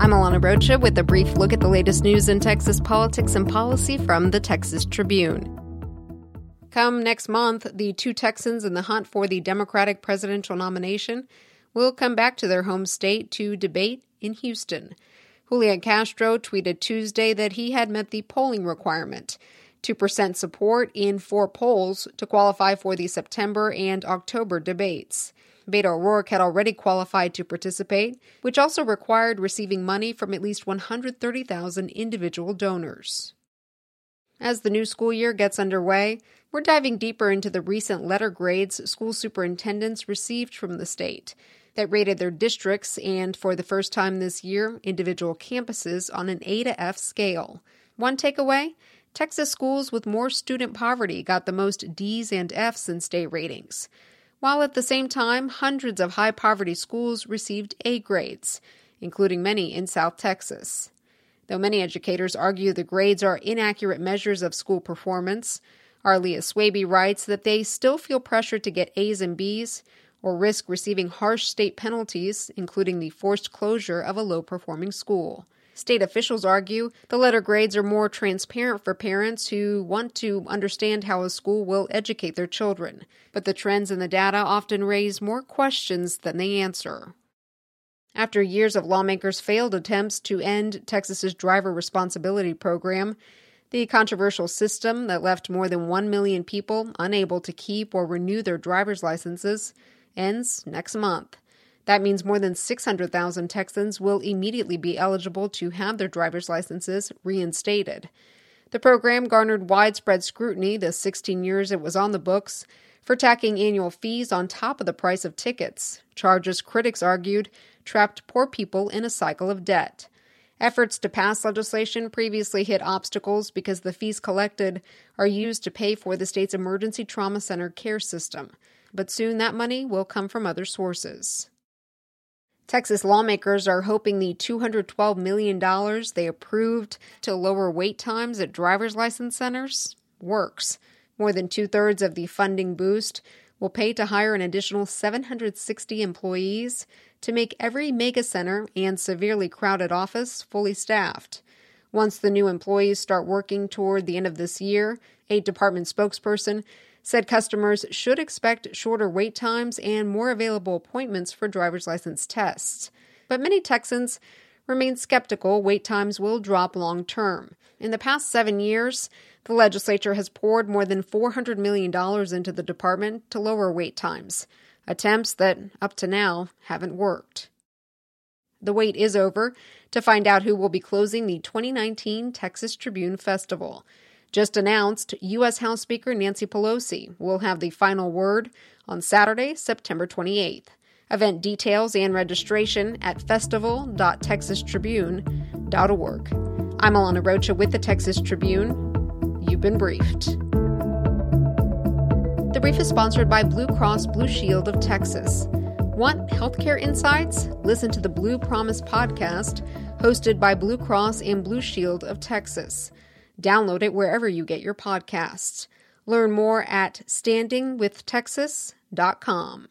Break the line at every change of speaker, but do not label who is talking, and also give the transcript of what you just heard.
I'm Alana Rocha with a brief look at the latest news in Texas politics and policy from the Texas Tribune. Come next month, the two Texans in the hunt for the Democratic presidential nomination will come back to their home state to debate in Houston. Julián Castro tweeted Tuesday that he had met the polling requirement 2% support in four polls to qualify for the September and October debates. Beto O'Rourke had already qualified to participate, which also required receiving money from at least 130,000 individual donors. As the new school year gets underway, we're diving deeper into the recent letter grades school superintendents received from the state that rated their districts and, for the first time this year, individual campuses on an A to F scale. One takeaway Texas schools with more student poverty got the most D's and F's in state ratings, while at the same time, hundreds of high poverty schools received A grades, including many in South Texas. Though many educators argue the grades are inaccurate measures of school performance, Aliyya Swaby writes that they still feel pressure to get A's and B's or risk receiving harsh state penalties, including the forced closure of a low performing school. State officials argue the letter grades are more transparent for parents who want to understand how a school will educate their children, but the trends in the data often raise more questions than they answer. After years of lawmakers' failed attempts to end Texas's driver responsibility program, the controversial system that left more than 1 million people unable to keep or renew their driver's licenses ends next month. That means more than 600,000 Texans will immediately be eligible to have their driver's licenses reinstated. The program garnered widespread scrutiny the 16 years it was on the books for tacking annual fees on top of the price of tickets, charges critics argued trapped poor people in a cycle of debt. Efforts to pass legislation previously hit obstacles because the fees collected are used to pay for the state's emergency trauma center care system, but soon that money will come from other sources. Texas lawmakers are hoping the $212 million they approved to lower wait times at driver's license centers works. More than two thirds of the funding boost will pay to hire an additional 760 employees to make every mega center and severely crowded office fully staffed. Once the new employees start working toward the end of this year, a department spokesperson said customers should expect shorter wait times and more available appointments for driver's license tests. But many Texans remain skeptical wait times will drop long term. In the past seven years, the legislature has poured more than $400 million into the department to lower wait times, attempts that, up to now, haven't worked. The wait is over to find out who will be closing the 2019 Texas Tribune Festival. Just announced, U.S. House Speaker Nancy Pelosi will have the final word on Saturday, September 28th. Event details and registration at festival.texastribune.org. I'm Alana Rocha with the Texas Tribune. You've been briefed. The brief is sponsored by Blue Cross Blue Shield of Texas. Want healthcare insights? Listen to the Blue Promise podcast, hosted by Blue Cross and Blue Shield of Texas. Download it wherever you get your podcasts. Learn more at standingwithtexas.com.